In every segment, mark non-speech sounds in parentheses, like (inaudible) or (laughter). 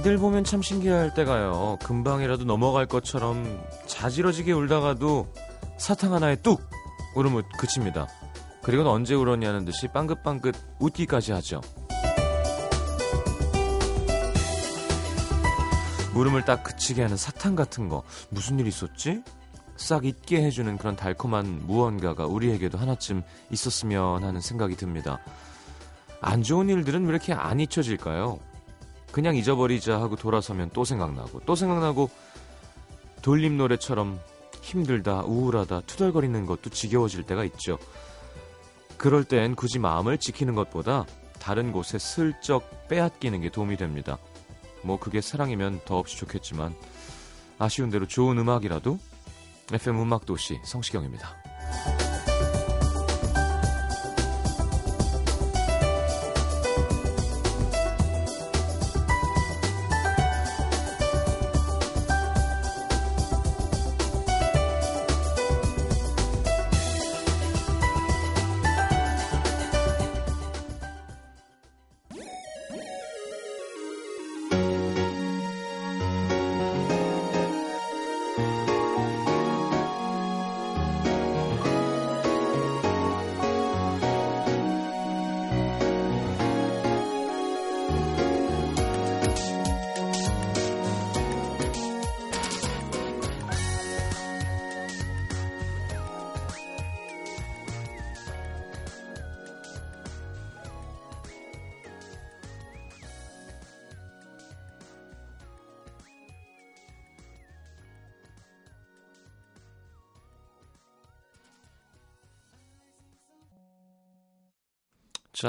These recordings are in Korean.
아이들 보면 참 신기할 때가요. 금방이라도 넘어갈 것처럼 자지러지게 울다가도 사탕 하나에 뚝 울으면 그칩니다. 그리고는 언제 울었냐는 듯이 빵긋빵긋 웃기까지 하죠. 울음을 딱 그치게 하는 사탕 같은 거 무슨 일 있었지? 싹 잊게 해주는 그런 달콤한 무언가가 우리에게도 하나쯤 있었으면 하는 생각이 듭니다. 안 좋은 일들은 왜 이렇게 안 잊혀질까요? 그냥 잊어버리자 하고 돌아서면 또 생각나고 또 생각나고 돌림 노래처럼 힘들다 우울하다 투덜거리는 것도 지겨워질 때가 있죠. 그럴 땐 굳이 마음을 지키는 것보다 다른 곳에 슬쩍 빼앗기는 게 도움이 됩니다. 뭐 그게 사랑이면 더없이 좋겠지만 아쉬운 대로 좋은 음악이라도 FM 음악도시 성시경입니다.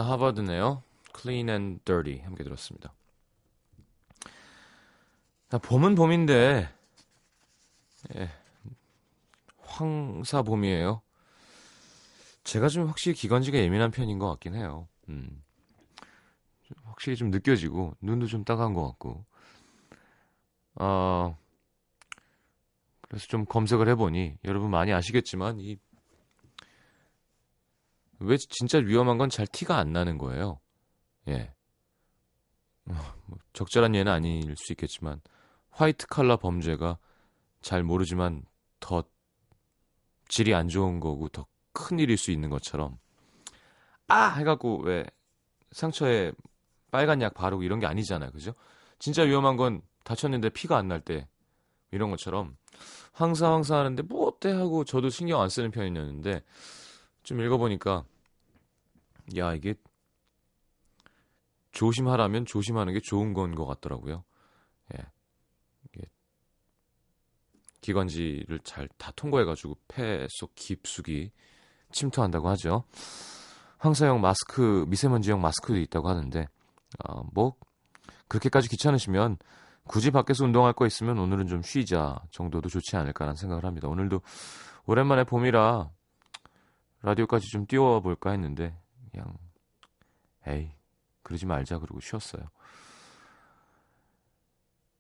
자, 하버드네요. Clean and Dirty 함께 들었습니다. 자, 봄은 봄인데 예, 황사 봄이에요. 제가 좀 확실히 기관지가 예민한 편인 것 같긴 해요. 음. 확실히 좀 느껴지고 눈도 좀 따가운 것 같고. 어, 그래서 좀 검색을 해보니 여러분 많이 아시겠지만 이 왜 진짜 위험한 건 잘 티가 안 나는 거예요. 예. 어, 뭐 적절한 예는 아닐 수 있겠지만 화이트 칼라 범죄가 잘 모르지만 더 질이 안 좋은 거고 더 큰 일일 수 있는 것처럼 아 해갖고 왜 상처에 빨간 약 바르고 이런 게 아니잖아요, 그죠? 진짜 위험한 건 다쳤는데 피가 안 날 때 이런 것처럼 항상 항상 하는데 뭐 어때 하고 저도 신경 안 쓰는 편이었는데 좀 읽어보니까 야 이게 조심하라면 조심하는 게 좋은 건 것 같더라고요. 예. 기관지를 잘 다 통과해가지고 폐 속 깊숙이 침투한다고 하죠. 황사용 마스크, 미세먼지용 마스크도 있다고 하는데, 어, 뭐, 그렇게까지 귀찮으시면 굳이 밖에서 운동할 거 있으면 오늘은 좀 쉬자 정도도 좋지 않을까라는 생각을 합니다. 오늘도 오랜만에 봄이라 라디오까지 좀 띄워볼까 했는데, 그냥 에이 그러지 말자 그러고 쉬었어요.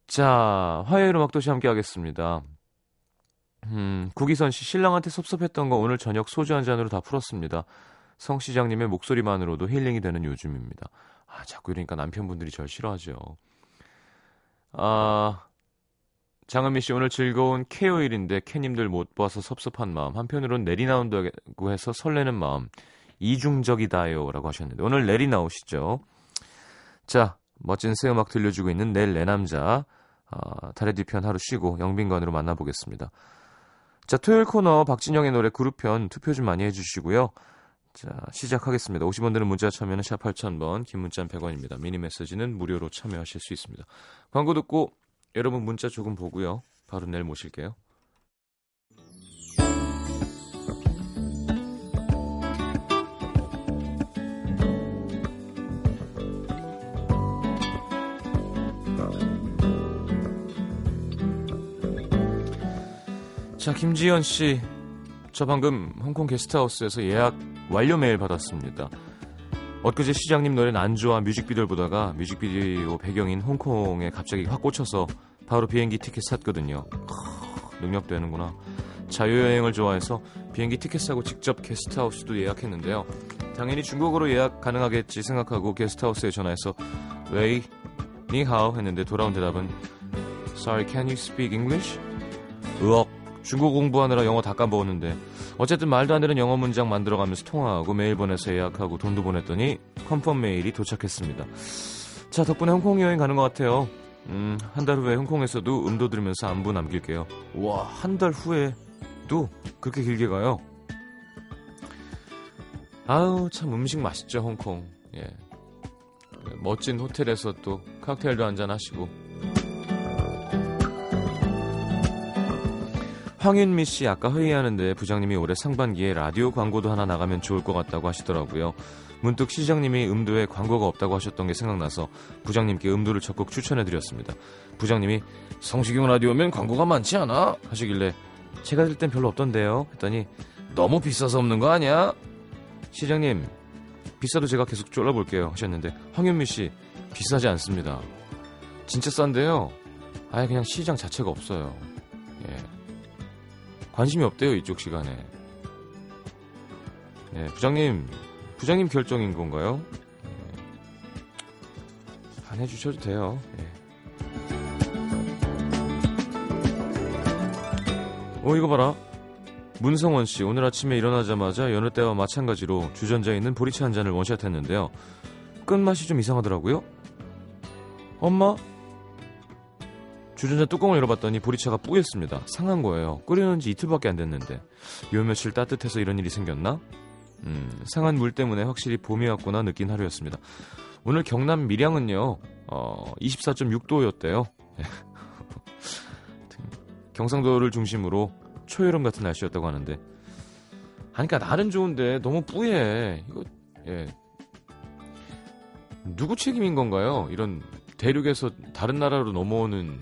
자 화요일 음악도시 함께 하겠습니다. 음, 구기선 씨 신랑한테 섭섭했던 거 오늘 저녁 소주 한 잔으로 다 풀었습니다. 성 시장님의 목소리만으로도 힐링이 되는 요즘입니다. 아 자꾸 이러니까 남편분들이 절 싫어하죠. 아 장은미 씨 오늘 즐거운 케어일인데 캐님들 못 봐서 섭섭한 마음 한편으론 내리 나온다고 해서 설레는 마음 이중적이다요라고 하셨는데 오늘 넬이 나오시죠. 자, 멋진 새 음악 들려주고 있는 넬 내남자 어, 달의 뒤편 하루 쉬고 영빈관으로 만나보겠습니다. 자, 토요일 코너 박진영의 노래 그룹편 투표 좀 많이 해주시고요. 자, 시작하겠습니다. 50원 드는 문자 참여는 샵 8000번, 긴 문자는 100원입니다. 미니 메시지는 무료로 참여하실 수 있습니다. 광고 듣고 여러분 문자 조금 보고요. 바로 내일 모실게요. 자, 김지현 씨. 저 방금 홍콩 게스트하우스에서 예약 완료 메일 받았습니다. 엊그제 시장님 노래 난 좋아 뮤직비디오를 보다가 뮤직비디오 배경인 홍콩에 갑자기 확 꽂혀서 바로 비행기 티켓 샀거든요. 크, 능력되는구나. 자유여행을 좋아해서 비행기 티켓 사고 직접 게스트하우스도 예약했는데요. 당연히 중국어로 예약 가능하겠지 생각하고 게스트하우스에 전화해서 喂 你好 했는데 돌아온 대답은 Sorry, can you speak English? 으억, 중국 공부하느라 영어 다 까먹었는데 어쨌든 말도 안 되는 영어 문장 만들어가면서 통화하고 메일 보내서 예약하고 돈도 보냈더니 컨펌 메일이 도착했습니다. 자, 덕분에 홍콩 여행 가는 것 같아요. 음, 한 달 후에 홍콩에서도 음도 들으면서 안부 남길게요. 와, 한 달 후에도 그렇게 길게 가요? 아우, 참 음식 맛있죠, 홍콩. 예. 멋진 호텔에서 또 칵테일도 한잔 하시고. 황윤미 씨 아까 회의하는데 부장님이 올해 상반기에 라디오 광고도 하나 나가면 좋을 것 같다고 하시더라고요. 문득 시장님이 음도에 광고가 없다고 하셨던 게 생각나서 부장님께 음도를 적극 추천해드렸습니다. 부장님이 성시경 라디오면 광고가 많지 않아? 하시길래 제가 들 땐 별로 없던데요. 했더니 너무 비싸서 없는 거 아니야? 시장님 비싸도 제가 계속 쫄라볼게요 하셨는데 황윤미 씨 비싸지 않습니다. 진짜 싼데요. 아예 그냥 시장 자체가 없어요. 예. 관심이 없대요 이쪽 시간에. 예, 부장님 부장님 결정인 건가요? 예. 안 해주셔도 돼요. 예. 어 이거 봐라. 문성원 씨 오늘 아침에 일어나자마자 여느 때와 마찬가지로 주전자에 있는 보리차 한 잔을 원샷했는데요. 끝맛이 좀 이상하더라고요. 엄마? 주전자 뚜껑을 열어봤더니 보리차가 뿌였습니다. 상한 거예요. 끓여놓은 지 이틀밖에 안 됐는데. 요 며칠 따뜻해서 이런 일이 생겼나? 음, 상한 물 때문에 확실히 봄이 왔구나 느낀 하루였습니다. 오늘 경남 밀양은요, 어, 24.6도였대요. (laughs) 경상도를 중심으로 초여름 같은 날씨였다고 하는데. 아니, 그니까 날은 좋은데 너무 뿌예. 이거, 예. 누구 책임인 건가요? 이런 대륙에서 다른 나라로 넘어오는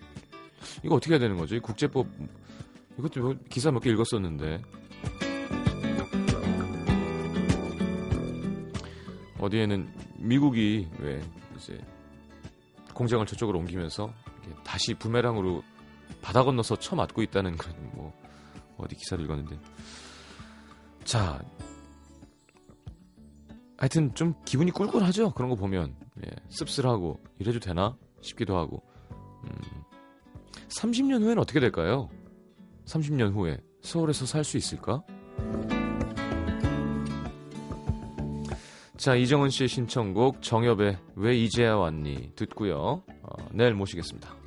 이거 어떻게 해야 되는 거죠? 국제법 이것도 뭐 기사 몇 개 읽었었는데. 어디에는 미국이 왜 이제 공장을 저쪽으로 옮기면서 다시 부메랑으로 바다 건너서 쳐맞고 있다는 그런 뭐 어디 기사를 읽었는데. 자 하여튼 좀 기분이 꿀꿀하죠? 그런 거 보면. 예, 씁쓸하고 이래도 되나 싶기도 하고. 음, 30년 후에는 어떻게 될까요? 30년 후에 서울에서 살 수 있을까? 자 이정은 씨의 신청곡 정엽의 왜 이제야 왔니 듣고요 어, 내일 모시겠습니다.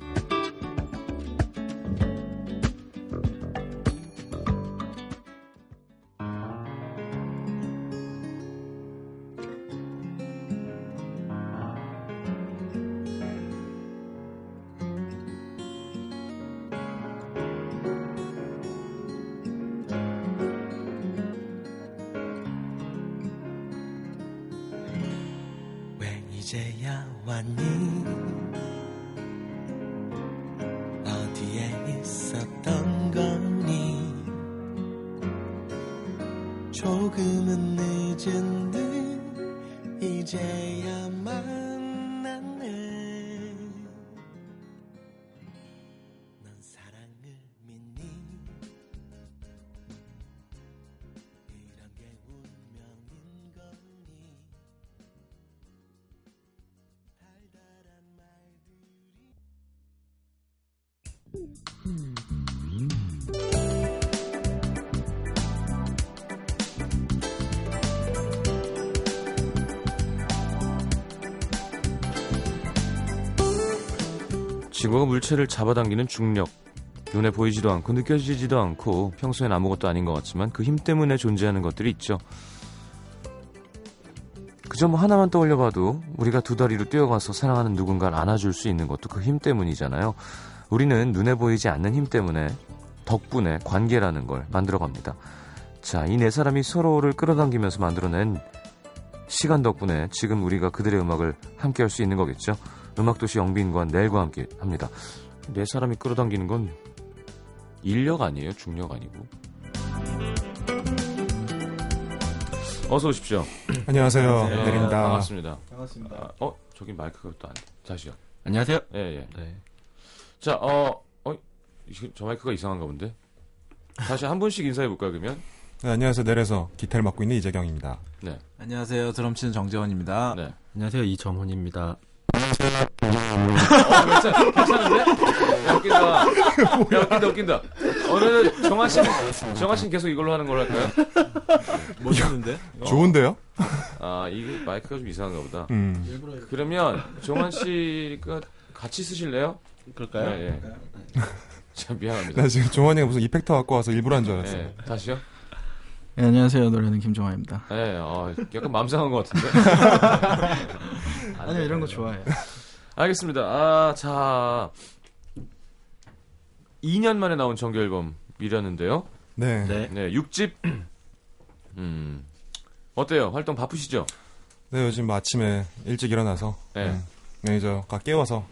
이제야 왔니? 어디에 있었던 거니? 조금은 늦은 듯 이제야 지구가 물체를 잡아당기는 중력. 눈에 보이지도 않고 느껴지지도 않고 평소엔 아무것도 아닌 것 같지만 그 힘 때문에 존재하는 것들이 있죠. 그저 뭐 하나만 떠올려봐도 우리가 두 다리로 뛰어가서 사랑하는 누군가를 안아줄 수 있는 것도 그 힘 때문이잖아요. 우리는 눈에 보이지 않는 힘 때문에 덕분에 관계라는 걸 만들어갑니다. 자, 이 네 사람이 서로를 끌어당기면서 만들어낸 시간 덕분에 지금 우리가 그들의 음악을 함께 할 수 있는 거겠죠. 음악도시 영빈과 넬과 함께 합니다. 네 사람이 끌어당기는 건 인력 아니에요? 중력 아니고. 어서 오십시오. (clears throat) 안녕하세요. 네, 내립니다. 반갑습니다. 반갑습니다. 아, 어, 저기 마이크가 또 안 돼. 다시요. 안녕하세요. 예, 예. 네. 자, 어, 어, 이- 저 마이크가 이상한가 본데? 다시 한 분씩 인사해볼까요, 그러면? 네, 안녕하세요. 내려서 기타를 맡고 있는 이재경입니다. 네. 안녕하세요. 드럼 치는 정재원입니다. 네. 안녕하세요 이정훈입니다. 어, 괜찮, 괜찮은데? 야, 웃긴다. 야, 웃긴다, 웃긴다. 오늘은 정한 씨, 정한 씨는 계속 이걸로 하는 걸로 할까요? 멋있는데? 좋은데요? 아, 이게 마이크가 좀 이상한가 보다. 음. 그러면 정한 씨가 같이 쓰실래요? 그럴까요? 예, 예. 참 미안합니다. 나 지금 종환이가 무슨 이펙터 갖고 와서 일부러 한 줄 알았어. 예, 다시요? 네, 안녕하세요. 노래는 김종환입니다. 예, 어, 약간 맘 상한 것 같은데. (laughs) 아니요, 이런 거 좋아해요. 알겠습니다. 아, 자. 2년 만에 나온 정규 앨범이라는데요. 네. 네. 네, 6집. (clears throat) 음. 어때요? 활동 바쁘시죠? 네, 요즘 뭐 아침에 일찍 일어나서 네. 음, 매니저가 깨워서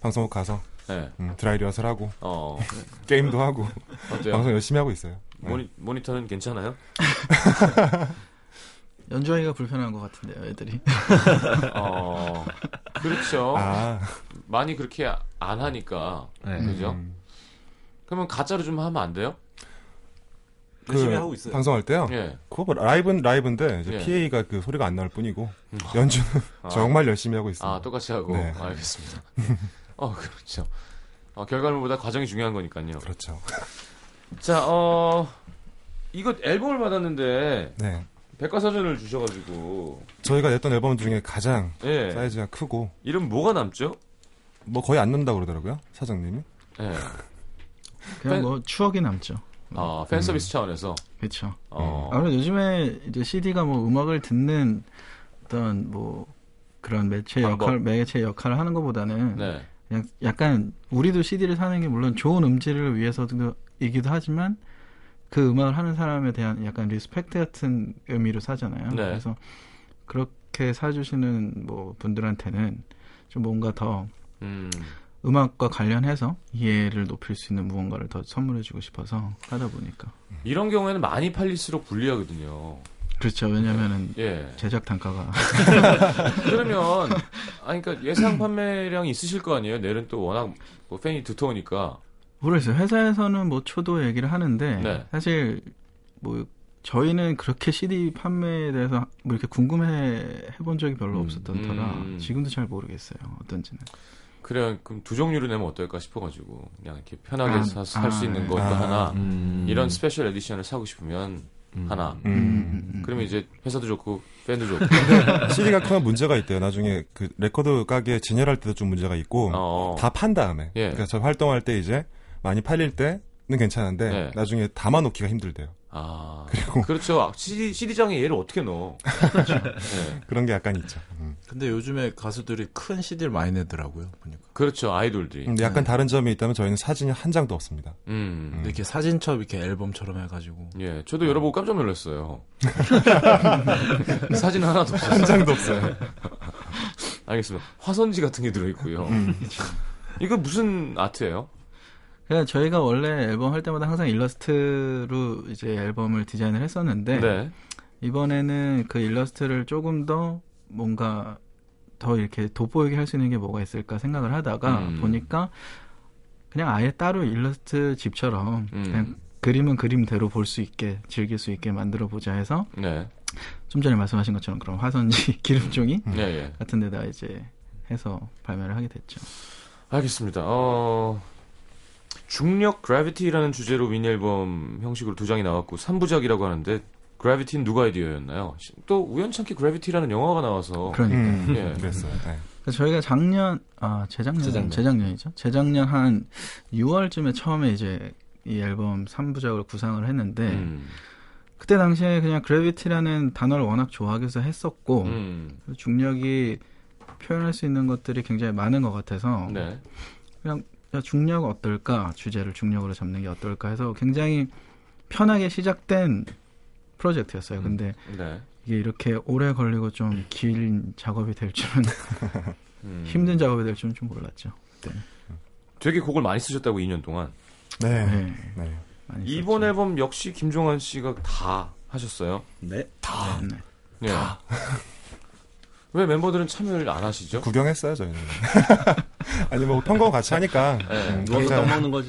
방송국 가서 네. 음, 드라이 리허설 하고 어, (laughs) 게임도 하고 어때요? 방송 열심히 하고 있어요. 네. 모니, 모니터는 괜찮아요? (laughs) 연주하기가 불편한 것 같은데요, 애들이. (laughs) 어, 그렇죠. 아, 많이 그렇게 안 하니까. 네. 그죠? 음, 그러면 가짜로 좀 하면 안 돼요? 열심히 그 하고 있어요. 방송할 때요. 예. 그거 뭐 라이브는 라이브인데 이제 예. PA가 그 소리가 안 나올 뿐이고 연주는 아, 정말 열심히 하고 있습니다. 아, 똑같이 하고. 네. 알겠습니다. (laughs) 어, 그렇죠. 어, 결과물보다 과정이 중요한 거니까요. 그렇죠. 자, 어, 이거 앨범을 받았는데, 네. 백과사전을 주셔가지고, 저희가 냈던 앨범 중에 가장 예. 사이즈가 크고 이름 뭐가 남죠? 뭐 거의 안 넣는다고 그러더라고요 사장님이. 예. 그냥 팬- 뭐 추억이 남죠. 아, 팬 서비스 차원에서. 그렇죠. 어, 아무래도 요즘에 이제 CD가 뭐 음악을 듣는 어떤 뭐 그런 매체 방법. 역할, 매체 역할을 하는 것보다는 네. 그냥 약간 우리도 CD를 사는 게 물론 좋은 음질을 위해서이기도 하지만 그 음악을 하는 사람에 대한 약간 respect 같은 의미로 사잖아요. 네. 그래서 그렇게 사주시는 뭐 분들한테는 좀 뭔가 더 음, 음악과 관련해서 이해를 높일 수 있는 무언가를 더 선물해주고 싶어서 하다 보니까 이런 경우에는 많이 팔릴수록 불리하거든요. 그렇죠. 왜냐면은 예. 제작 단가가 (laughs) 그러면, (laughs) 아니, 그러니까 예상 판매량이 있으실 거 아니에요? 내일은 또 워낙 뭐 팬이 두터우니까. 모르겠어요. 회사에서는 뭐 초도 얘기를 하는데 네. 사실 뭐 저희는 그렇게 CD 판매에 대해서 뭐 이렇게 궁금해 해본 적이 별로 음. 없었던 터라 음. 지금도 잘 모르겠어요. 어떤지는. 그래, 그럼 두 종류로 내면 어떨까 싶어가지고, 그냥 이렇게 편하게 아, 살수 아, 있는 네. 것도 아, 하나, 음. 이런 special edition을 사고 싶으면 하나. 음. 그러면 이제 회사도 좋고, 팬도 좋고. (laughs) CD가 크면 문제가 있대요. 나중에 그 레코드 가게 진열할 때도 좀 문제가 있고 어. 다판 다음에. 예. 그러니까 저 활동할 때 이제 많이 팔릴 때는 괜찮은데 네. 나중에 담아놓기가 힘들대요. 아. 그리고 그렇죠. CD, CD장에 얘를 어떻게 넣어? 네. 그런 게 약간 있죠. 음. 근데 요즘에 가수들이 큰 CD를 많이 내더라고요. 보니까. 그렇죠. 아이돌들이. 근데 약간 다른 점이 있다면 저희는 사진이 한 장도 없습니다. 음. 근데 이렇게 사진첩 이렇게 앨범처럼 해가지고. 예, 저도 열어보고 깜짝 놀랐어요. (laughs) 사진 하나도 없어요. 한 장도 없어요. 알겠습니다. 화선지 같은 게 들어있고요. 음. 이거 무슨 아트예요? 그냥 저희가 원래 앨범 할 때마다 항상 일러스트로 이제 앨범을 디자인을 했었는데 네. 이번에는 그 일러스트를 조금 더 뭔가 더 이렇게 돋보이게 할 수 있는 게 뭐가 있을까 생각을 하다가 음. 보니까 그냥 아예 따로 일러스트 집처럼 음. 그냥 그림은 그림대로 볼 수 있게 즐길 수 있게 만들어 보자 해서 네. 좀 전에 말씀하신 것처럼 그런 화선지 (laughs) 기름종이 예, 예. 같은 데다 이제 해서 발매를 하게 됐죠. 알겠습니다. 어, 중력 그래비티라는 주제로 미니 앨범 형식으로 두 장이 나왔고 3부작이라고 하는데 그래비티는 누가 아이디어였나요? 또 우연찮게 그래비티라는 영화가 나와서 그러니까 음, 예. 그랬어요. 네. 저희가 작년 아 재작년 재작년. 재작년이죠. 재작년 한 6월쯤에 처음에 이제 이 앨범 3부작을 구상을 했는데 음, 그때 당시에 그냥 그래비티라는 단어를 워낙 좋아하기 위해서 했었고 음, 중력이 표현할 수 있는 것들이 굉장히 많은 것 같아서 네. 야, 중력 어떨까 주제를 중력으로 잡는 게 어떨까 해서 굉장히 편하게 시작된 프로젝트였어요. 근데 네. 이게 이렇게 오래 걸리고 좀 긴 작업이 될 줄은 (laughs) 음. 힘든 작업이 될 줄은 좀 몰랐죠. 되게 곡을 많이 쓰셨다고 2년 동안. 네. 네. 네. 많이 이번. 앨범 역시 김종환 씨가 다 하셨어요. 네. 네. 예. (laughs) (laughs) 왜 멤버들은 참여를 안 하시죠? 구경했어요 저희는. (laughs) 아니 뭐 편곡 같이 하니까 네. 음, 누워서 떡 먹는 거지.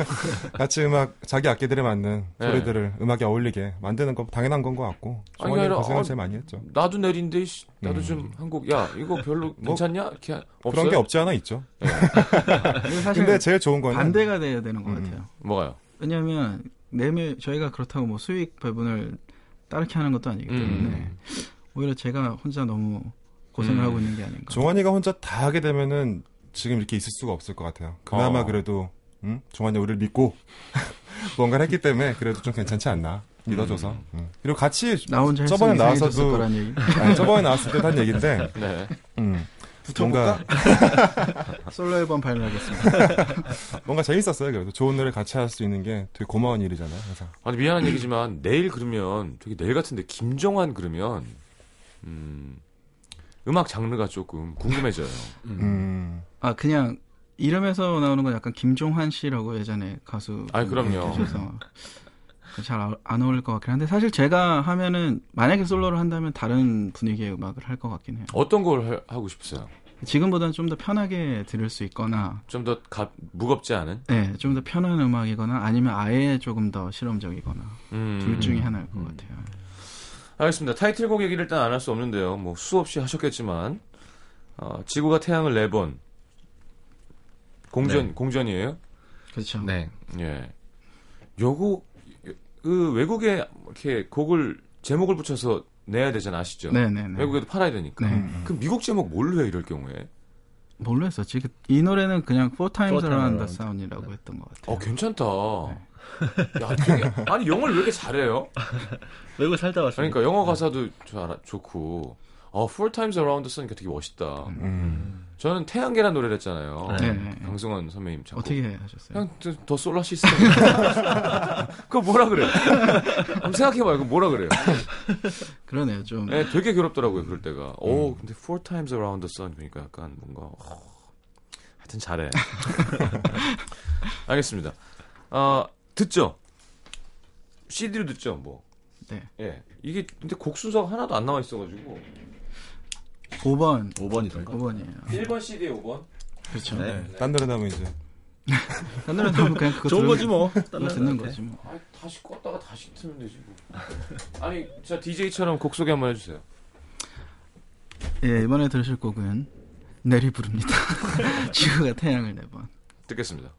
(laughs) 같이 음악 자기 악기들에 맞는 네. 소리들을 음악에 어울리게 만드는 건 당연한 건 것 같고 아니라, 고생을 어, 제일 많이 했죠. 나도 내린데 씨, 나도 음. 좀 한곡 야 이거 별로 괜찮냐? 이렇게 없어요? 그런 게 없지 않아 있죠. (laughs) 근데 사실 근데 제일 좋은 거는 반대가 돼야 되는 것 음. 같아요. 뭐가요? 왜냐하면 내면 저희가 그렇다고 뭐 수익 배분을 따르게 하는 것도 아니기 때문에 음. 오히려 제가 혼자 너무 고생을 음. 하고 있는 게 아닌가. 종환이가 혼자 다 하게 되면은 지금 이렇게 있을 수가 없을 것 같아요. 그나마 어. 그래도 음? 종환이 우리를 믿고 (laughs) 뭔가를 했기 때문에 그래도 좀 괜찮지 않나 믿어줘서. 음. 그리고 같이 나 혼자 저번에 나와서도 거란 얘기. 아니, 저번에 나왔을 때한 (laughs) 얘기인데 네. 음, 뭔가 (laughs) 솔로 앨범 발매하겠습니다. 뭔가 재밌었어요. 그래도 좋은 노래 같이 할 수 있는 게 되게 고마운 일이잖아요. 항상. 아니 미안한 얘기지만 내일 그러면 되게 내일 같은데 김정환 그러면 음, 음악 장르가 조금 궁금해져요. 음. 아 그냥 이름에서 나오는 건 약간 김종환 씨라고 예전에 가수. 아이, 그럼요. 계셔서 잘안 어울릴 것 같긴 한데 사실 제가 하면은 만약에 솔로를 한다면 다른 분위기의 음악을 할 것 같긴 해요. 어떤 걸 하- 하고 싶으세요? 지금보다는 좀 더 편하게 들을 수 있거나, 좀 더 무겁지 않은? 네, 좀 더 편한 음악이거나 아니면 아예 조금 더 실험적이거나 음. 둘 중에 하나일 것 같아요. 알겠습니다. 타이틀곡 얘기를 일단 안 할 수 없는데요. 뭐 수없이 하셨겠지만 어, 지구가 태양을 네 번 공전 네. 공전이에요. 그렇죠. 네. 예. 요거 그 외국에 이렇게 곡을 제목을 붙여서 내야 되잖아 아시죠? 네네네. 외국에도 팔아야 되니까. 네. 음. 그럼 미국 제목 뭘로 해 이럴 경우에? 뭘로 했었지? 그- 이 노래는 그냥 Four Times Around the Sun이라고 했던 것 같아요. 어 괜찮다. 네. 야, 되게, 아니 영어를 왜 이렇게 잘해요? 외국 살다 왔으니까. 그러니까 영어 가사도 잘, 좋고, 어 Four Times Around the Sun 되게 멋있다. 음. 저는 태양계란 노래를 했잖아요. 네. 네. 강승원 선배님 작곡. 어떻게 하셨어요? 그냥 더- 더 솔라 시스템. (laughs) 그거 뭐라 그래? 한번 생각해봐요. 그거 뭐라 그래요? 그러네요. 좀 네, 되게 괴롭더라고요. 그럴 때가. 오, 근데 Four Times Around the Sun 그러니까 약간 뭔가 어, 하여튼 잘해. (laughs) 알겠습니다. 아 듣죠. CD로 듣죠. 뭐. 네. 예. 이게 근데 곡 순서가 하나도 안 나와 있어가지고 5번 5번이던가. 5번이에요. 1번 CD에 5번. 그렇죠. 네. 딴 노래 나오면 이제 (laughs) 딴 노래 나오면 그냥 그거 좋은 거지 뭐. 그거 듣는 거지 뭐. 아, 다시 껐다가 다시 틀면 되지 뭐. 아니, 자 DJ처럼 곡 소개 한번 해주세요. 예, 이번에 들으실 곡은 내리 부릅니다. (laughs) 지구가 태양을 네 번. 듣겠습니다.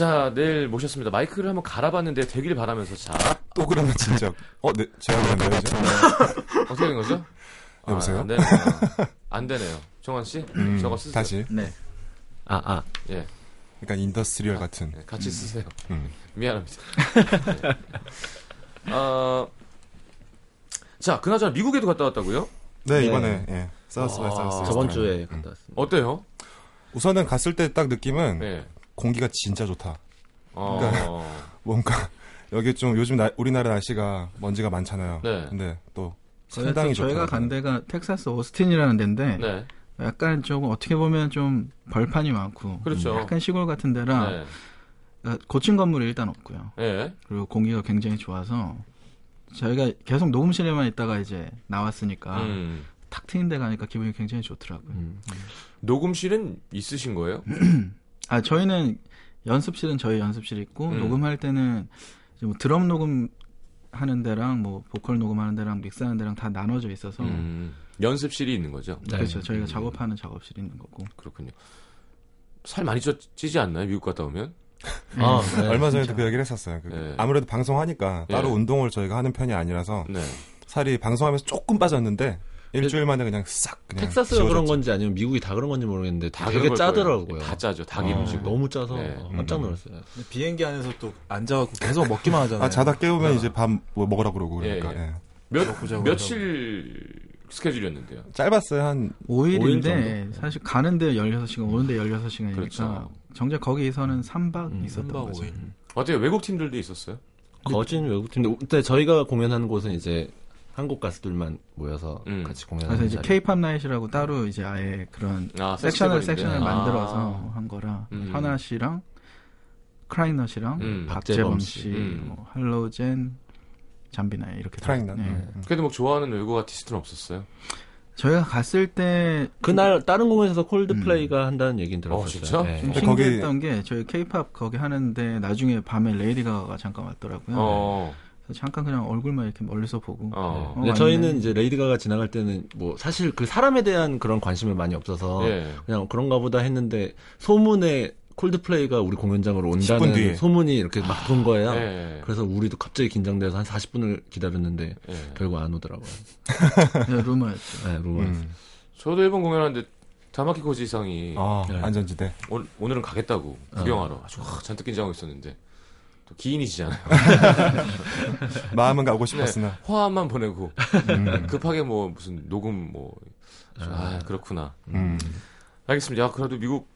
자, 넬 모셨습니다. 마이크를 한번 갈아봤는데 되길 바라면서 자, 또 그러면 진짜 어, 네, 제가 그런데요 이제. 어떻게 된 거죠? (laughs) 여보세요? 아, 안 되네요. 안 되네요. 종완 씨, 음, 저거 쓰세요. 다시. 네. 아, 아. 예, 그러니까 industrial 같은. 네, 같이 쓰세요. 음. 미안합니다. 네. (laughs) 어, 자, 그나저나 미국에도 갔다 왔다고요? 네, 네. 이번에 예. South by 아, South. 저번. 주에 갔다 왔습니다. 어때요? 우선은 갔을 때 딱 느낌은 네. 공기가 진짜 좋다. 어, (laughs) 뭔가 여기 좀 요즘 나- 우리나라 날씨가 먼지가 많잖아요. 네. 근데 또 저희가, 상당히 또 저희가. 간 데가 텍사스 오스틴이라는 데인데 네. 약간 조금 어떻게 보면 좀 벌판이 많고 그렇죠. 약간 시골 같은 데라 네. 어, 고층 건물이 일단 없고요. 네. 그리고 공기가 굉장히 좋아서 저희가 계속 녹음실에만 있다가 이제 나왔으니까 음. 탁 트인 데 가니까 기분이 굉장히 좋더라고요. 음. 녹음실은 있으신 거예요? (clears throat) 아 저희는 연습실은 저희 연습실이 있고 음. 녹음할 때는 이제 뭐 드럼 녹음 하는 데랑 뭐 보컬 녹음하는 데랑 믹스하는 데랑 다 나눠져 있어서 음. 연습실이 있는 거죠? 네. 그렇죠. 저희가 음. 작업하는 작업실이 있는 거고. 그렇군요. 살 많이 쪄, 찌지 않나요? 미국 갔다 오면? 아, 네. 얼마 전에도 진짜. 그 얘기를 했었어요. 그 네. 아무래도 방송하니까 따로 네. 운동을 저희가 하는 편이 아니라서 네. 살이 방송하면서 조금 빠졌는데 일주일 만에 그냥 싹 그냥 텍사스가 그런. 건지 아니면 미국이 다 그런 건지 모르겠는데 다 되게 그런 걸 짜더라고요. 다 짜죠. 다 어, 기름지고. 너무 짜서 네. 깜짝 놀랐어요. 근데 비행기 안에서 또 앉아갖고 계속 먹기만 하잖아요. 아 자다 깨우면 이제 밥 뭐 먹으라 그러고 그러니까 예, 예. 몇 보자고 며칠 스케줄이었는데요. 짧았어요 한 5일인데 정도? 사실 가는데 16시간, 오는데 16시간이니까 그렇죠. 정작 거기서는 3박 음, 있었던 삼박 거죠. 오일. 어때요? 외국 팀들도 있었어요? 거진 외국팀인데 근데 저희가 공연하는 곳은 이제 한국 가수들만 모여서 음. 같이 공연하는 그래서 이제. K-pop night이라고 따로 이제 아예 그런 아, 섹션을. 섹션을 아. 만들어서 한 거라 음. 현아 씨랑 크라잉넛 씨랑 음, 박재범 씨, 씨. 음. 뭐 할로우 잰, 잠비나이 이렇게 다- 트라이너. 네. 음. 그래도 뭐 좋아하는 외국 아티스트는 없었어요? 저희가 갔을 때 그날 다른 공연에서 콜드플레이가 한다는 얘기는 들었어요. 어, 진짜? 네. 좀 근데 거기- 신기했던 게 저희 K-팝 거기 하는데 나중에 밤에 레이디 가가가 잠깐 왔더라고요. 어. 잠깐 그냥 얼굴만 이렇게 멀리서 보고 어. 근데 어, 저희는. 이제 레이디 가가 지나갈 때는 뭐 사실 그 사람에 대한 그런 관심을 많이 없어서 예. 그냥 그런가 보다 했는데 소문에 콜드플레이가 우리 공연장으로 10분 온다는 뒤에. 소문이 이렇게 막 돈 거예요. 예. 그래서 우리도 갑자기 긴장돼서 한 40분을 기다렸는데 예. 결국 안 오더라고요. (laughs) 네, 루머였죠. 네, 루머. 음. 저도 일본 공연하는데 다마키 고지상이 아 네. 안전지대 오, 오늘은 가겠다고 구경하러 아주 와, 잔뜩 긴장하고 있었는데 또 기인이시잖아요. (laughs) 마음은 가고 싶었으나 화만 보내고 음. 급하게 뭐 무슨 녹음 뭐 아, 그렇구나. 음. 알겠습니다. 야, 그래도 미국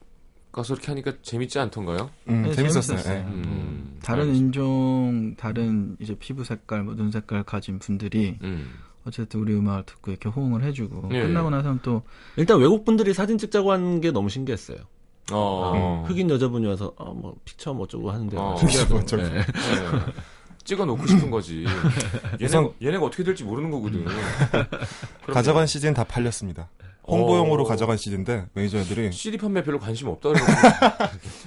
가서 이렇게 하니까 재밌지 않던가요? 음, 네, 재밌었어요. 재밌었어요. 예. 음. 다른 알겠습니다. 인종, 다른 이제 피부 색깔, 뭐 눈 색깔 가진 분들이 음. 어쨌든 우리 음악을 듣고 이렇게 호응을 해주고 예, 끝나고 예. 나서는 또 일단 외국 분들이 사진 찍자고 하는 게 너무 신기했어요. 어. 흑인 여자분이 와서 아, 뭐 픽처 뭐 어쩌고 하는데 어. 뭐 어쩌고. 네. (laughs) 네. 찍어 놓고 싶은 거지. (laughs) 얘네, 얘네가 어떻게 될지 모르는 거거든. (laughs) 가져간 CD는 다 팔렸습니다. 홍보용으로 어. 가져간 CD인데 매니저들이 CD 판매 별로 관심 없다 그러고.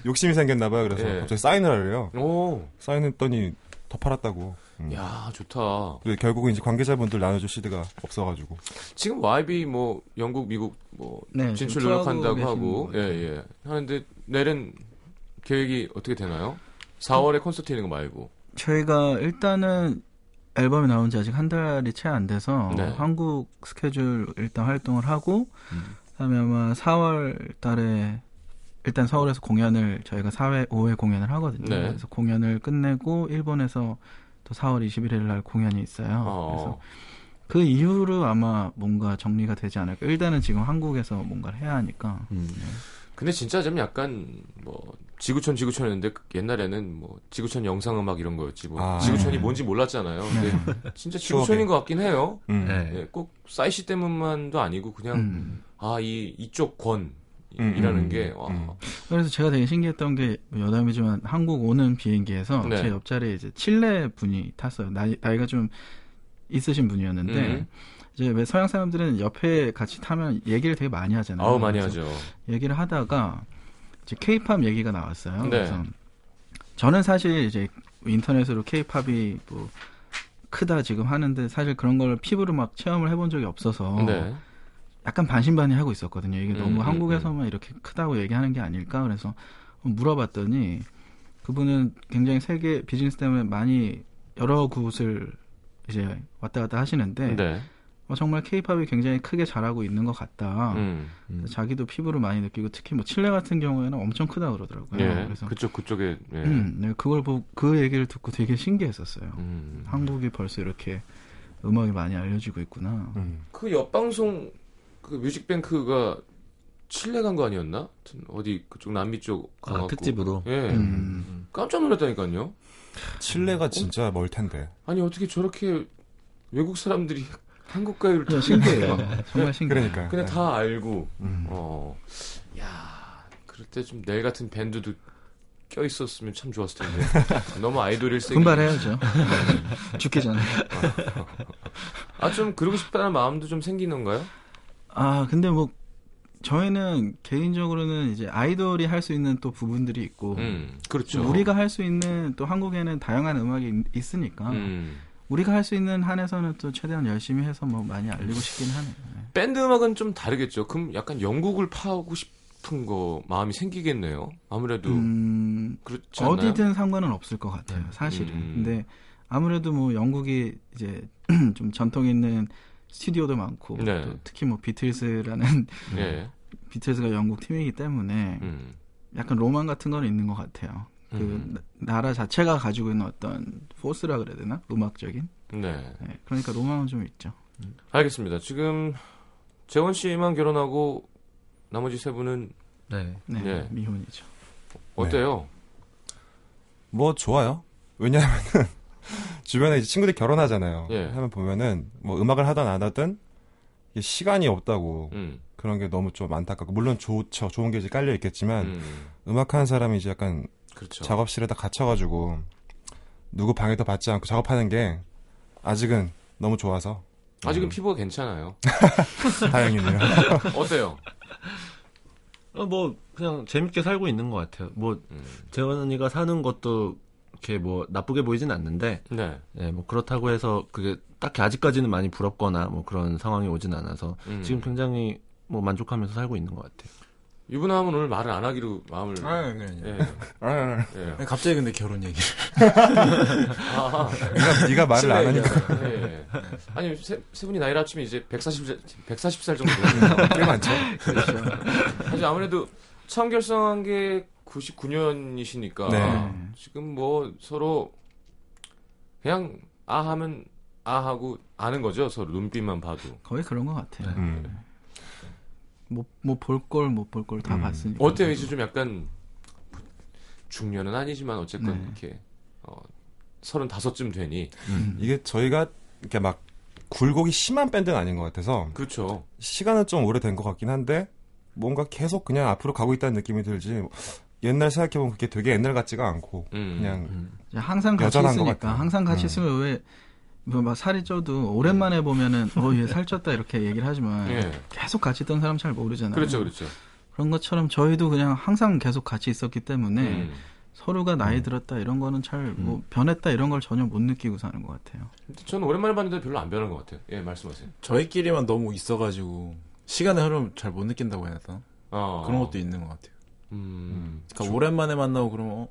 욕심이 생겼나 봐요. 그래서 예. 갑자기 사인을 하래요. 오. 사인했더니 더 팔았다고. 음. 야, 좋다. 근데 결국은 이제 관계자분들 나눠줄 CD가 없어가지고. 지금 YB 뭐 영국, 미국 뭐 네, 진출 노력한다고 하고 예, 계시는 예. 하는데 내년 계획이 어떻게 되나요? 4월에 콘서트 있는 거 말고. 저희가 일단은 앨범이 나온 지 아직 한 달이 채 안 돼서 네. 한국 스케줄 일단 활동을 하고 그다음에 아마 4월 달에 일단 서울에서 공연을 저희가 4회 5회 공연을 하거든요. 네. 그래서 공연을 끝내고 일본에서 또 4월 21일 날 공연이 있어요. 어. 그래서 그 이후로 아마 뭔가 정리가 되지 않을까. 일단은 지금 한국에서 뭔가를 해야 하니까. 음. 근데 진짜 좀 약간 뭐 지구촌 지구촌이었는데 옛날에는 뭐 지구촌 영상 음악 이런 거였지 뭐 아. 지구촌이 네. 뭔지 몰랐잖아요. 근데 (laughs) 진짜. 지구촌인 것 같긴 해요. 음. 네. 예, 꼭 사이시 때문만도 아니고 그냥 음. 아이 이쪽 권이라는 음, 게 와, 음. 그래서 제가 되게 신기했던 게 여담이지만 한국 오는 비행기에서 네. 제 옆자리에 이제 칠레 분이 탔어요. 나이, 나이가 좀 있으신 분이었는데 음. 이제 왜 서양 사람들은 옆에 같이 타면 얘기를 되게 많이 하잖아요. 아우 많이 하죠. 얘기를 하다가 이제 케이팝 얘기가 나왔어요. 네. 그래서 저는 사실 이제 인터넷으로 케이팝이 뭐 크다 지금 하는데 사실 그런 걸 피부로 막 체험을 해본 적이 없어서 네. 약간 반신반의하고 있었거든요. 이게 음, 너무 음, 한국에서만 이렇게 크다고 얘기하는 게 아닐까 그래서 물어봤더니 그분은 굉장히 세계 비즈니스 때문에 많이 여러 곳을 이제 왔다 갔다 하시는데 네. 어, 정말 케이팝이 굉장히 크게 자라고 있는 것 같다. 음. 음. 자기도 피부로 많이 느끼고 특히 뭐 칠레 같은 경우에는 엄청 크다 그러더라고요. 예. 그래서 그쪽 그쪽에 예. 음, 네, 그걸 보고 그 얘기를 듣고 되게 신기했었어요. 음. 한국이 벌써 이렇게 음악이 많이 알려지고 있구나. 음. 그 옆 방송 그 뮤직뱅크가 칠레 간 거 아니었나? 어디 그쪽 남미 쪽 아, 가갖고. 특집으로. 예. 음. 깜짝 놀랐다니까요. 칠레가 진짜 멀 텐데. 아니 어떻게 저렇게 외국 사람들이 (laughs) 한국 가요를 야, 신기해요. 정말 신기해요. 그러니까. 그냥 네. 다 알고 음. 어. 야, 그럴 때 좀 내일 같은 밴드도 껴 있었으면 참 좋았을 텐데. (laughs) 너무 아이돌일 세계. 분발해야죠. 죽기 전에. 아, 좀 그러고 싶다는 마음도 좀 생기는가요? 아, 근데 뭐 저희는 개인적으로는 이제 아이돌이 할 수 있는 또 부분들이 있고 음, 그렇죠. 우리가 할 수 있는 또 한국에는 다양한 음악이 있- 있으니까 음. 우리가 할 수 있는 한에서는 또 최대한 열심히 해서 뭐 많이 알리고 싶긴 하네요. 네. 밴드 음악은 좀 다르겠죠. 그럼 약간 영국을 파고 싶은 거 마음이 생기겠네요. 아무래도 음, 그렇지 않나요? 어디든 상관은 없을 것 같아요. 사실은. 음. 근데 아무래도 뭐 영국이 이제 (clears throat) 좀 전통 있는 스튜디오도 많고 네. 또 특히 뭐 비틀스라는 예. (laughs) 비틀스가 영국 팀이기 때문에 음. 약간 로망 같은 건 있는 것 같아요. 그 음. 나- 나라 자체가 가지고 있는 어떤 포스라 그래야 되나 음악적인 네. 네, 그러니까 로망은 좀 있죠. 알겠습니다. 지금 재원 씨만 결혼하고 나머지 세 분은 네. 네, 네. 미혼이죠. 어때요? 뭐 좋아요. 왜냐하면은 주변에 이제 친구들이 결혼하잖아요. 예. 하면 보면은 뭐 음악을 하든 안 하든 이게 시간이 없다고 음. 그런 게 너무 좀 안타깝고 물론 좋죠. 좋은 게 이제 깔려 있겠지만 음. 음악 하는 사람이 이제 약간 그렇죠. 작업실에다 갇혀가지고 누구 방해도 받지 않고 작업하는 게 아직은 너무 좋아서 아직은 음. 피부가 괜찮아요. (laughs) 다행이네요. (laughs) 어때요? 어, 뭐 그냥 재밌게 살고 있는 것 같아요. 뭐 음. 재원 언니가 사는 것도 이렇게 뭐 나쁘게 보이진 않는데, 네. 예, 뭐 그렇다고 해서 그게 딱히 아직까지는 많이 부럽거나 뭐 그런 상황이 오진 않아서 음. 지금 굉장히 뭐 만족하면서 살고 있는 것 같아요. 유부남은 오늘 말을 안 하기로 마음을. 아, 그냥. 예. 아, 예. 갑자기 근데 결혼 얘기. (laughs) 아, 네가, 네가 말을 안 하니까 예, 예. 아니 세, 세 분이 나이를 합치면 이제 140살 140살 정도 되는 꽤 많죠. 그렇죠. 사실 아무래도 처음 결성한 게 99년이시니까 네. 지금 뭐 서로 그냥 아 하면 아 하고 아는 거죠 서로 눈빛만 봐도 거의 그런 것 같아요. 음. 뭐뭐 볼걸 못 볼 걸다 음. 봤으니까. 어때요 이제 좀 약간 중년은 아니지만 어쨌건 네. 이렇게 어, 35쯤 되니 음. 이게 저희가 이렇게 막 굴곡이 심한 밴드는 아닌 것 같아서 그렇죠 시간은 좀 오래된 것 같긴 한데 뭔가 계속 그냥 앞으로 가고 있다는 느낌이 들지 옛날 생각해보면 그게 되게 옛날 같지가 않고 음. 그냥 이제 항상 같이 있으니까. 항상 같이 음. 있으면 왜 뭐막 살이 쪄도 오랜만에 보면은 어얘 (laughs) 살쪘다 이렇게 얘기를 하지만 예. 계속 같이 있던 사람 잘 모르잖아요. 그렇죠 그렇죠 런 것처럼 저희도 그냥 항상 계속 같이 있었기 때문에 음. 서로가 나이 들었다 이런 거는 잘뭐 변했다 이런 걸 전혀 못 느끼고 사는 것 같아요. 저는 오랜만에 봤는데 별로 안 변한 것 같아요 예 말씀하세요 저희끼리만 너무 있어가지고 시간의 흐름 잘 못 느낀다고 해야 되나? 어. 그런 것도 있는 것 같아요. 음. 그러니까 오랜만에 만나고 그러면 어?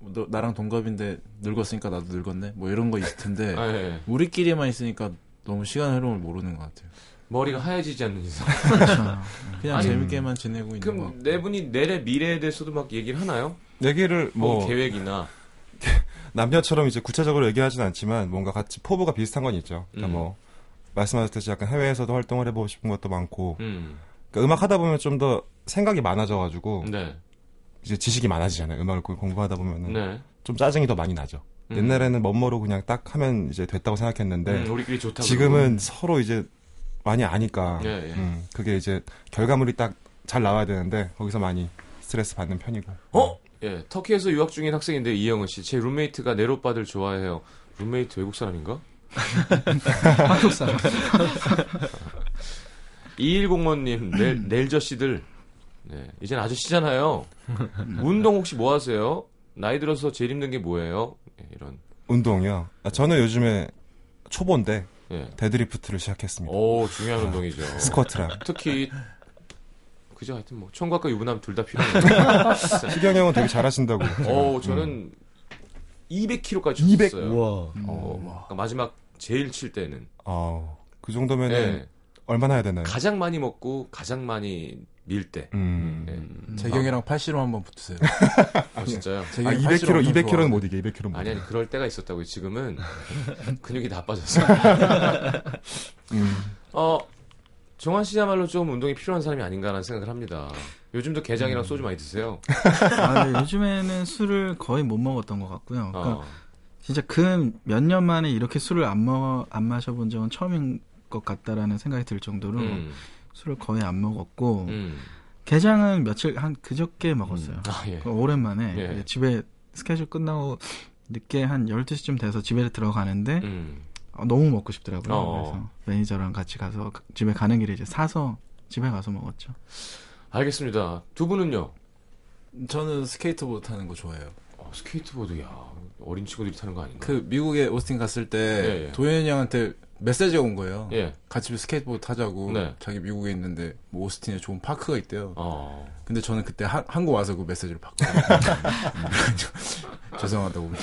너, 나랑 동갑인데 늙었으니까 나도 늙었네? 뭐 이런 거 있을 텐데 (laughs) 아, 예. 우리끼리만 있으니까 너무 시간 흐름을 모르는 것 같아요. 머리가 하얘지지 않는 이상 (laughs) 그렇죠. 그냥 아니, 재밌게만 지내고 있는 거. 그럼 네 분이 내래 미래에 대해서도 막 얘기를 하나요? 얘기를 뭐, 뭐 계획이나 (laughs) 남녀처럼 이제 구체적으로 얘기하진 않지만 뭔가 같이 포부가 비슷한 건 있죠. 그러니까 음. 뭐 말씀하셨듯이 약간 해외에서도 활동을 해보고 싶은 것도 많고 음. 그러니까 음악 하다 보면 좀 더 생각이 많아져가지고 네. 이제 지식이 많아지잖아요. 음악을 공부하다 보면은 네. 좀 짜증이 더 많이 나죠. 음. 옛날에는 멋모로 그냥 딱 하면 이제 됐다고 생각했는데 음, 우리끼리 좋다. 지금은 서로 이제 많이 아니까 예, 예. 음, 그게 이제 결과물이 딱 잘 나와야 되는데 거기서 많이 스트레스 받는 편이고. 어? 예. 터키에서 유학 중인 학생인데 이영은 씨. 제 룸메이트가 넬 오빠들 좋아해요. 룸메이트 외국 사람인가? 한국 사람. (laughs) 2105님, 넬, 넬저씨들. 네. 이젠 아저씨잖아요. (laughs) 운동 혹시 뭐 하세요? 나이 들어서 제일 힘든 게 뭐예요? 예, 이런. 운동이요. 아, 저는 요즘에 초보인데 예. deadlift를 시작했습니다. 오, 중요한 운동이죠. (laughs) squat랑. 특히 그죠 하여튼 뭐 총각과 유부남 둘 다 필요해요. (laughs) 희경 형은 되게 잘하신다고. 어, 저는 200kg까지 200? 쳤어요. 우와. 어, 그러니까 마지막 제일 칠 때는 어, 그 정도면은 예, 얼마나 해야 되나요? 가장 많이 먹고 가장 많이 밀 때. 음. 예. 재경이랑 팔씨름 한번 붙으세요. (laughs) 아, 진짜요? 아, 재경이 200kg, 200kg는 좋아하는데. 못 이겨, 200kg는 못 아니 이겨. 아니 그럴 때가 있었다고요. 지금은 (laughs) 근육이 다 빠졌어요. (laughs) 음. 어 정환 씨야말로 좀 운동이 필요한 사람이 아닌가라는 생각을 합니다. 요즘도 게장이랑 소주 많이 드세요. 아, 근데 요즘에는 술을 거의 못 먹었던 것 같고요. 그러니까 어. 진짜 근몇년 만에 이렇게 술을 안 먹어 안 마셔본 적은 처음인 것 같다라는 생각이 들 정도로 음, 술을 거의 안 먹었고 음. 게장은 며칠 한 그저께 먹었어요. 아 예. 그 오랜만에 예. 집에 스케줄 끝나고 늦게 한 12시쯤 돼서 집에 들어가는데 음. 어, 너무 먹고 싶더라고요. 어. 그래서 매니저랑 같이 가서 그- 집에 가는 길에 이제 사서 집에 가서 먹었죠. 알겠습니다. 두 분은요? 저는 스케이트보드 타는 거 좋아해요. 어, 스케이트보드 야 어린 친구들이 타는 거 아닌가? 그 미국에 오스틴 갔을 때 예, 예. 도현이 형한테 메시지가 온 거예요. 예. 같이 스케이트보드 타자고 네. 자기 미국에 있는데 뭐 오스틴에 좋은 park가 있대요. 어. 근데 저는 그때 하- 한국 와서 그 메시지를. 음, (laughs) (laughs) 죄송하다고. (laughs)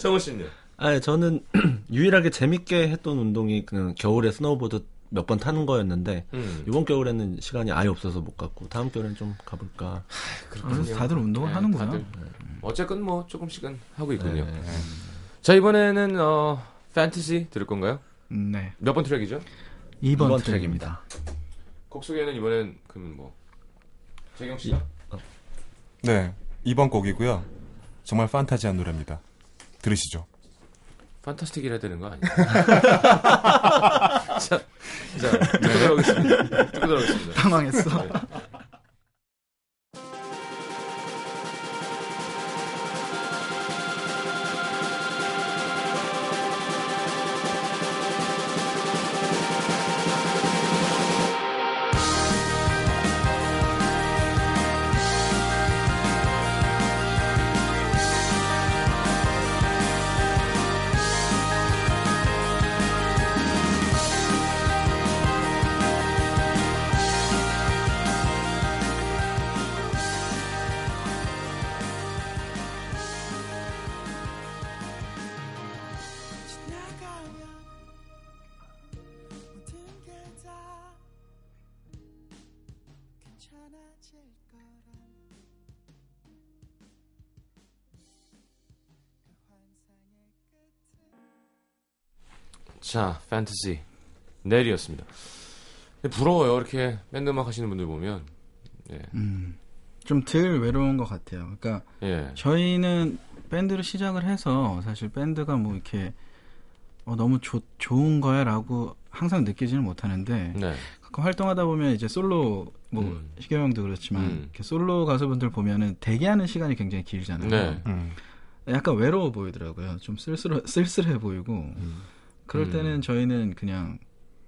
성우 씨는 아, 저는 (clears throat) 유일하게 재밌게 했던 운동이 그냥 겨울에 스노우보드 몇 번 타는 거였는데 음. 이번 겨울에는 시간이 아예 없어서 못 갔고 다음 겨울엔 좀 가볼까. 그래서 다들 운동을 네, 하는구나. 다들. 어쨌건 뭐 조금씩은 하고 있군요. 네. 자 이번에는 어 판타지 들을 건가요? 네. 몇 번 트랙이죠? 2번, 이번 트랙입니다. 곡 소개는 이번엔 그러면 뭐 재경 씨가 네. 2번 곡이고요. 정말 판타지한 노래입니다. 들으시죠. 판타스틱이라 되는 거 아니에요? (laughs) 자, 자 듣고 들어오겠습니다. 듣고 들어오겠습니다. 당황했어. 네. 자, 판타지 넬이었습니다. 근데 부러워요. 이렇게 밴드 음악 하시는 분들 보면. 예. 음. 좀 덜 외로운 것 같아요. 그러니까 예. 저희는 밴드를 시작을 해서 사실 밴드가 뭐 이렇게 어, 너무 좋 좋은 거야라고 항상 느끼지는 못하는데 네. 가끔 활동하다 보면 이제 솔로 뭐 음. 희경형도 그렇지만 음. 이렇게 솔로 가수분들 보면은 대기하는 시간이 굉장히 길잖아요. 네. 음. 약간 외로워 보이더라고요. 좀 쓸쓸 쓸쓸해 보이고 그럴 음. 때는 저희는 그냥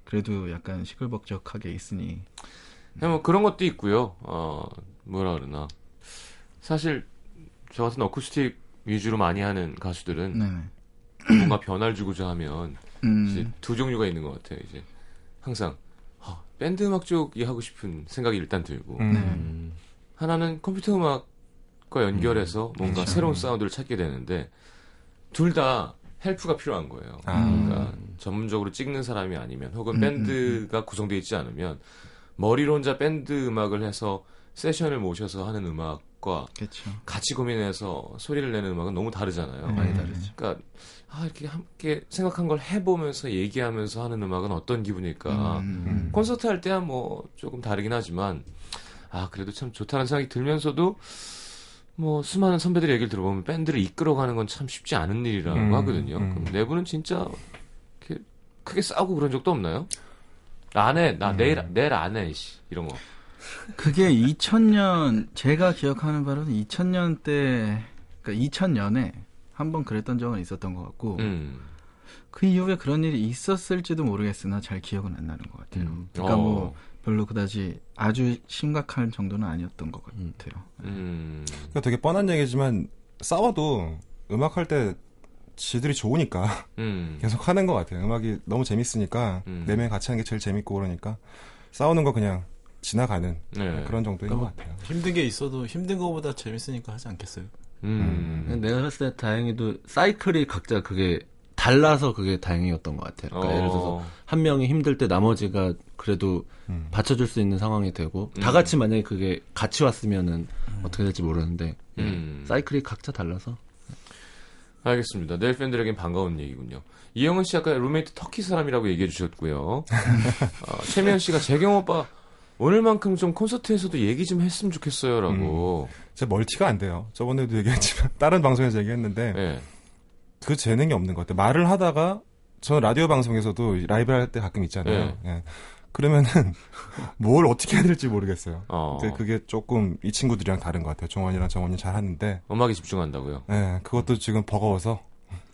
그래도 약간 시끌벅적하게 있으니 그냥 뭐 그런 것도 있고요. 어, 뭐라 그러나. 사실 저 같은 어쿠스틱 위주로 많이 하는 가수들은 네네. 뭔가 변화를 주고자 하면 이제 음, 두 종류가 있는 것 같아요. 이제 항상 아, 밴드 음악 쪽이 하고 싶은 생각이 일단 들고 음. 네. 음. 하나는 컴퓨터 음악과 연결해서 뭔가 그렇죠. 새로운 사운드를 찾게 되는데 둘 다 help가 필요한 거예요. 아. 그러니까 전문적으로 찍는 사람이 아니면 혹은 음, 밴드가 구성되어 있지 않으면 머리로 혼자 밴드 음악을 해서 세션을 모셔서 하는 음악과 그렇죠. 같이 고민해서 소리를 내는 음악은 너무 다르잖아요. 많이 음. 다르죠. 그러니까 아, 이렇게 함께 생각한 걸 해보면서 얘기하면서 하는 음악은 어떤 기분일까? 음, 콘서트 할 때야 뭐 조금 다르긴 하지만 아 그래도 참 좋다는 생각이 들면서도 뭐 수많은 선배들의 얘기를 들어보면 밴드를 이끌어가는 건 참 쉽지 않은 일이라고 음, 하거든요. 음. 그럼 내부는 진짜 이렇게 크게 싸우고 그런 적도 없나요? 안해 나 음. 내일 내일 안해 씨 이런 거. 그게 2000년 제가 기억하는 바로는 2000년 때 그러니까 2000년에 한 번 그랬던 적은 있었던 것 같고 음. 그 이후에 그런 일이 있었을지도 모르겠으나 잘 기억은 안 나는 것 같아요. 음. 그러니까 어. 뭐 별로 그다지 아주 심각한 정도는 아니었던 것 음. 같아요. 음. 그러니까 되게 뻔한 얘기지만 싸워도 음악 할 때 지들이 좋으니까 (laughs) 음. 계속 하는 것 같아요. 음악이 너무 재밌으니까 음. 네 명이 같이 하는 게 제일 재밌고 그러니까 싸우는 거 그냥 지나가는 네. 그런 정도인 것 같아요. 힘든 게 있어도 힘든 거보다 재밌으니까 하지 않겠어요? 음. 내가 봤을 때 다행히도 사이클이 각자 그게 달라서 그게 다행이었던 것 같아요. 그러니까 예를 들어서 어. 한 명이 힘들 때 나머지가 그래도 음. 받쳐줄 수 있는 상황이 되고 다 음. 같이 만약에 그게 같이 왔으면은 어떻게 될지 모르는데 예. 음. 사이클이 각자 달라서 알겠습니다. 넬 팬들에겐 반가운 얘기군요. 이영은 씨 아까 룸메이트 터키 사람이라고 얘기해 주셨고요. (laughs) 어, 최미연 씨가 재경 오빠 오늘만큼 좀 콘서트에서도 얘기 좀 했으면 좋겠어요라고. 제 multi가 안 돼요. 저번에도 얘기했지만 (laughs) 다른 방송에서 얘기했는데 예. 그 재능이 없는 것 같아요. 말을 하다가 저는 라디오 방송에서도 라이브 할 때 가끔 있잖아요. 예. 그러면은 (laughs) 뭘 어떻게 해야 될지 모르겠어요. 어. 근데 그게 조금 이 친구들이랑 다른 것 같아요. 종원이랑 정원이 잘 하는데 음악에 집중한다고요. 예, 그것도 지금 버거워서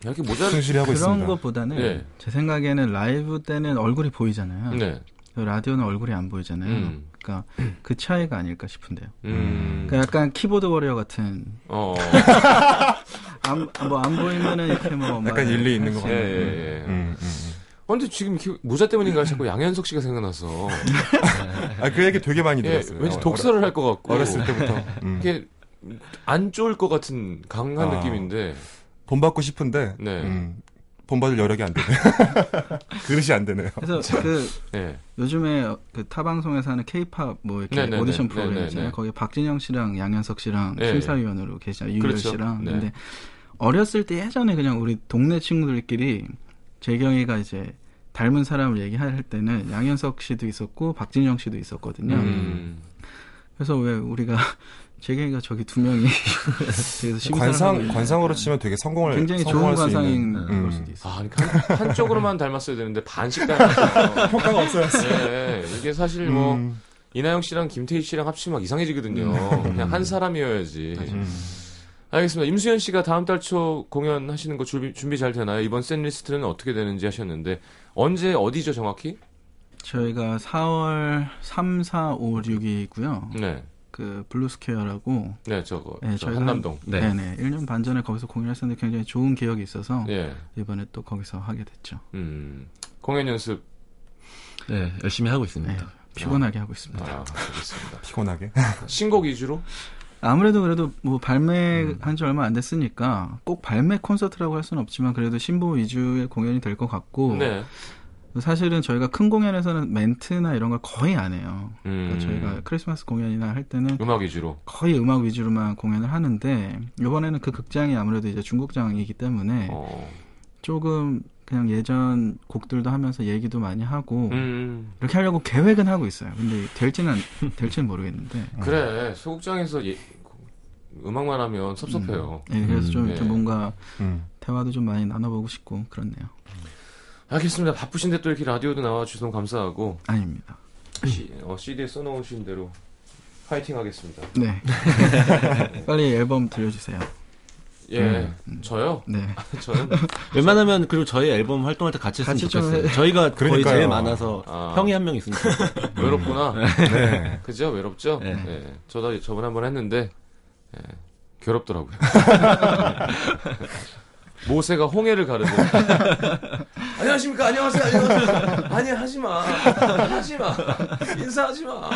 이렇게 모자. 충실히 하고 그런 있습니다. 것보다는 네. 제 생각에는 라이브 때는 얼굴이 보이잖아요. 네. 라디오는 얼굴이 안 보이잖아요. 음. 그러니까 그 차이가 아닐까 싶은데요. 음. 그러니까 약간 키보드 워리어 같은 어. (laughs) 뭐 안 보이면은 이렇게 뭐 막- 약간 일리 있는 것 예, 같아요. 예, 예. 음, 음, 음. 어, 근데 지금 이렇게 모자 때문인가 자꾸 양현석 씨가 생각나서. (laughs) 아, 그 얘기 되게 많이 예, 들었어요. 왠지 어, 독서를 할것 같고. 어렸을 때부터. (laughs) 음. 이게 안 좋을 것 같은 강한 아. 느낌인데 본받고 싶은데 네. 음, 본받을 여력이 안 되네. (laughs) 그릇이 안 되네요. 그래서 그 네. 요즘에 그 타 방송에서 하는 케이팝 뭐 이렇게 네네네. 오디션 프로그램 네네네. 있잖아요. 거기 박진영 씨랑 양현석 씨랑 네. 심사위원으로 계시잖아요. 유열 그렇죠. 씨랑. 네. 근데 어렸을 때 예전에 그냥 우리 동네 친구들끼리 재경이가 이제 닮은 사람을 얘기할 때는 양현석 씨도 있었고 박진영 씨도 있었거든요. 음. 그래서 왜 우리가 (laughs) 재경이가 저기 두 명이 (laughs) 관상 관상으로 치면 되게 성공을 굉장히 좋은 관상인 있는, 걸 음. 수도 있어요. 아, 그러니까 한, 한쪽으로만 닮았어야 되는데 반씩 닮았어요. (laughs) 효과가 없어졌어. 네, 이게 사실 뭐 음, 이나영 씨랑 김태희 씨랑 합치면 막 이상해지거든요. 그냥 한 사람이어야지. 음. 알겠습니다. 임수현 씨가 다음 달 초 공연하시는 거 준비, 준비 잘 되나요? 이번 set list는 어떻게 되는지 하셨는데 언제 어디죠 정확히? 저희가 4월 3, 4, 5, 6이고요. 네, 그 블루스퀘어라고 네 저거 네, 저 한남동. 네. 네. 네 1년 반 전에 거기서 공연했었는데 굉장히 좋은 기억이 있어서 예, 이번에 또 거기서 하게 됐죠. 음, 공연 연습. 네, 열심히 하고 네, 있습니다. 피곤하게 하고 있습니다. 아, 알겠습니다. (laughs) 피곤하게. 신곡 위주로? 아무래도 그래도 뭐 발매한 지 얼마 안 됐으니까 꼭 발매 콘서트라고 할 수는 없지만 그래도 신보 위주의 공연이 될 것 같고 네. 사실은 저희가 큰 공연에서는 멘트나 이런 걸 거의 안 해요. 음, 그러니까 저희가 크리스마스 공연이나 할 때는 음악 위주로. 거의 음악 위주로만 공연을 하는데 이번에는 그 극장이 아무래도 이제 중국장이기 때문에 어, 조금 그냥 예전 곡들도 하면서 얘기도 많이 하고 음, 이렇게 하려고 계획은 하고 있어요. 근데 될지는 될지는 모르겠는데. 그래 소극장에서 예, 음악만 하면 섭섭해요. 네, 그래서 좀 음, 이렇게 네. 뭔가 음. 대화도 좀 많이 나눠보고 싶고 그렇네요. 알겠습니다. 바쁘신데 또 이렇게 라디오도 나와주셔서 감사하고 아닙니다. 시, 어, CD에 써놓으신 대로 파이팅 하겠습니다. 네. (laughs) 빨리 앨범 들려주세요. 예, 저요? 네. (laughs) 저는 웬만하면 그리고 저희 앨범 활동할 때 같이 했으면 같이 좀 좋겠어요. 해- 저희가 거의 그러니까요. 제일 많아서 아. 형이 한명 좋겠어요. (laughs) 외롭구나. 네. 그죠? 외롭죠? 네. 예. 저도 저번에 한 번 했는데, 예, 괴롭더라고요. (laughs) 모세가 홍해를 가르듯. 안녕하십니까? 안녕하세요. 안녕하세요. 아니, 하지 마. 하지 마. 인사하지 마.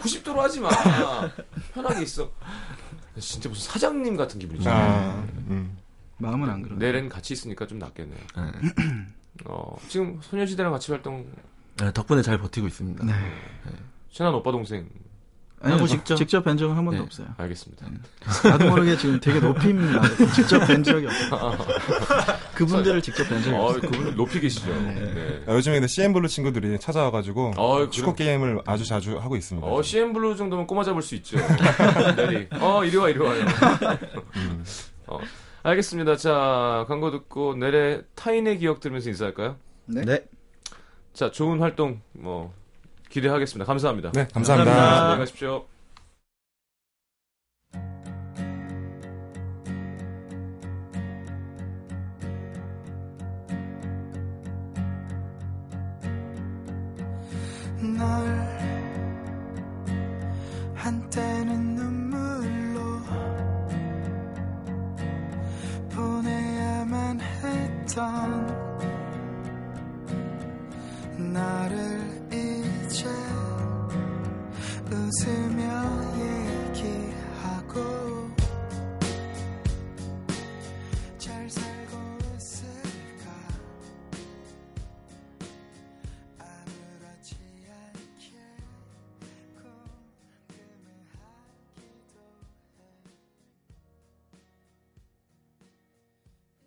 90도로 하지 마. 편하게 있어. 진짜 무슨 사장님 같은 기분이죠. 아, 음. 마음은 안 그러네. 내일은 같이 있으니까 좀 낫겠네요. 네. (clears throat) 어, 지금 소녀시대랑 같이 활동, 네, 덕분에 잘 버티고 있습니다. 네. 친한 오빠 동생. 아니, 하고 뭐? 직접 뵌 적은 한 번도 네. 없어요. 알겠습니다. 나도 모르게 지금 되게 높임말 하고 직접 뵌 적이 없어요. (laughs) 그분들을 직접 뵌 적이 어, 없어요. 그분 높이 계시죠. 네. 아, 요즘에 근데 CN블루 친구들이 찾아와가지고 어, 축구 게임을 아주 자주 하고 있습니다. 어, CN블루 정도면 꼬마 잡을 수 있죠. 내리. 어, 이리 와, 이리 와요. 어, 알겠습니다. 자, 광고 듣고 넬의 타인의 기억 들으면서 인사할까요? 네. 자, 좋은 활동 뭐 기대하겠습니다. 감사합니다. 네, 감사합니다. 안녕히 가십시오. 널 한때는 눈물로 보내야만 했던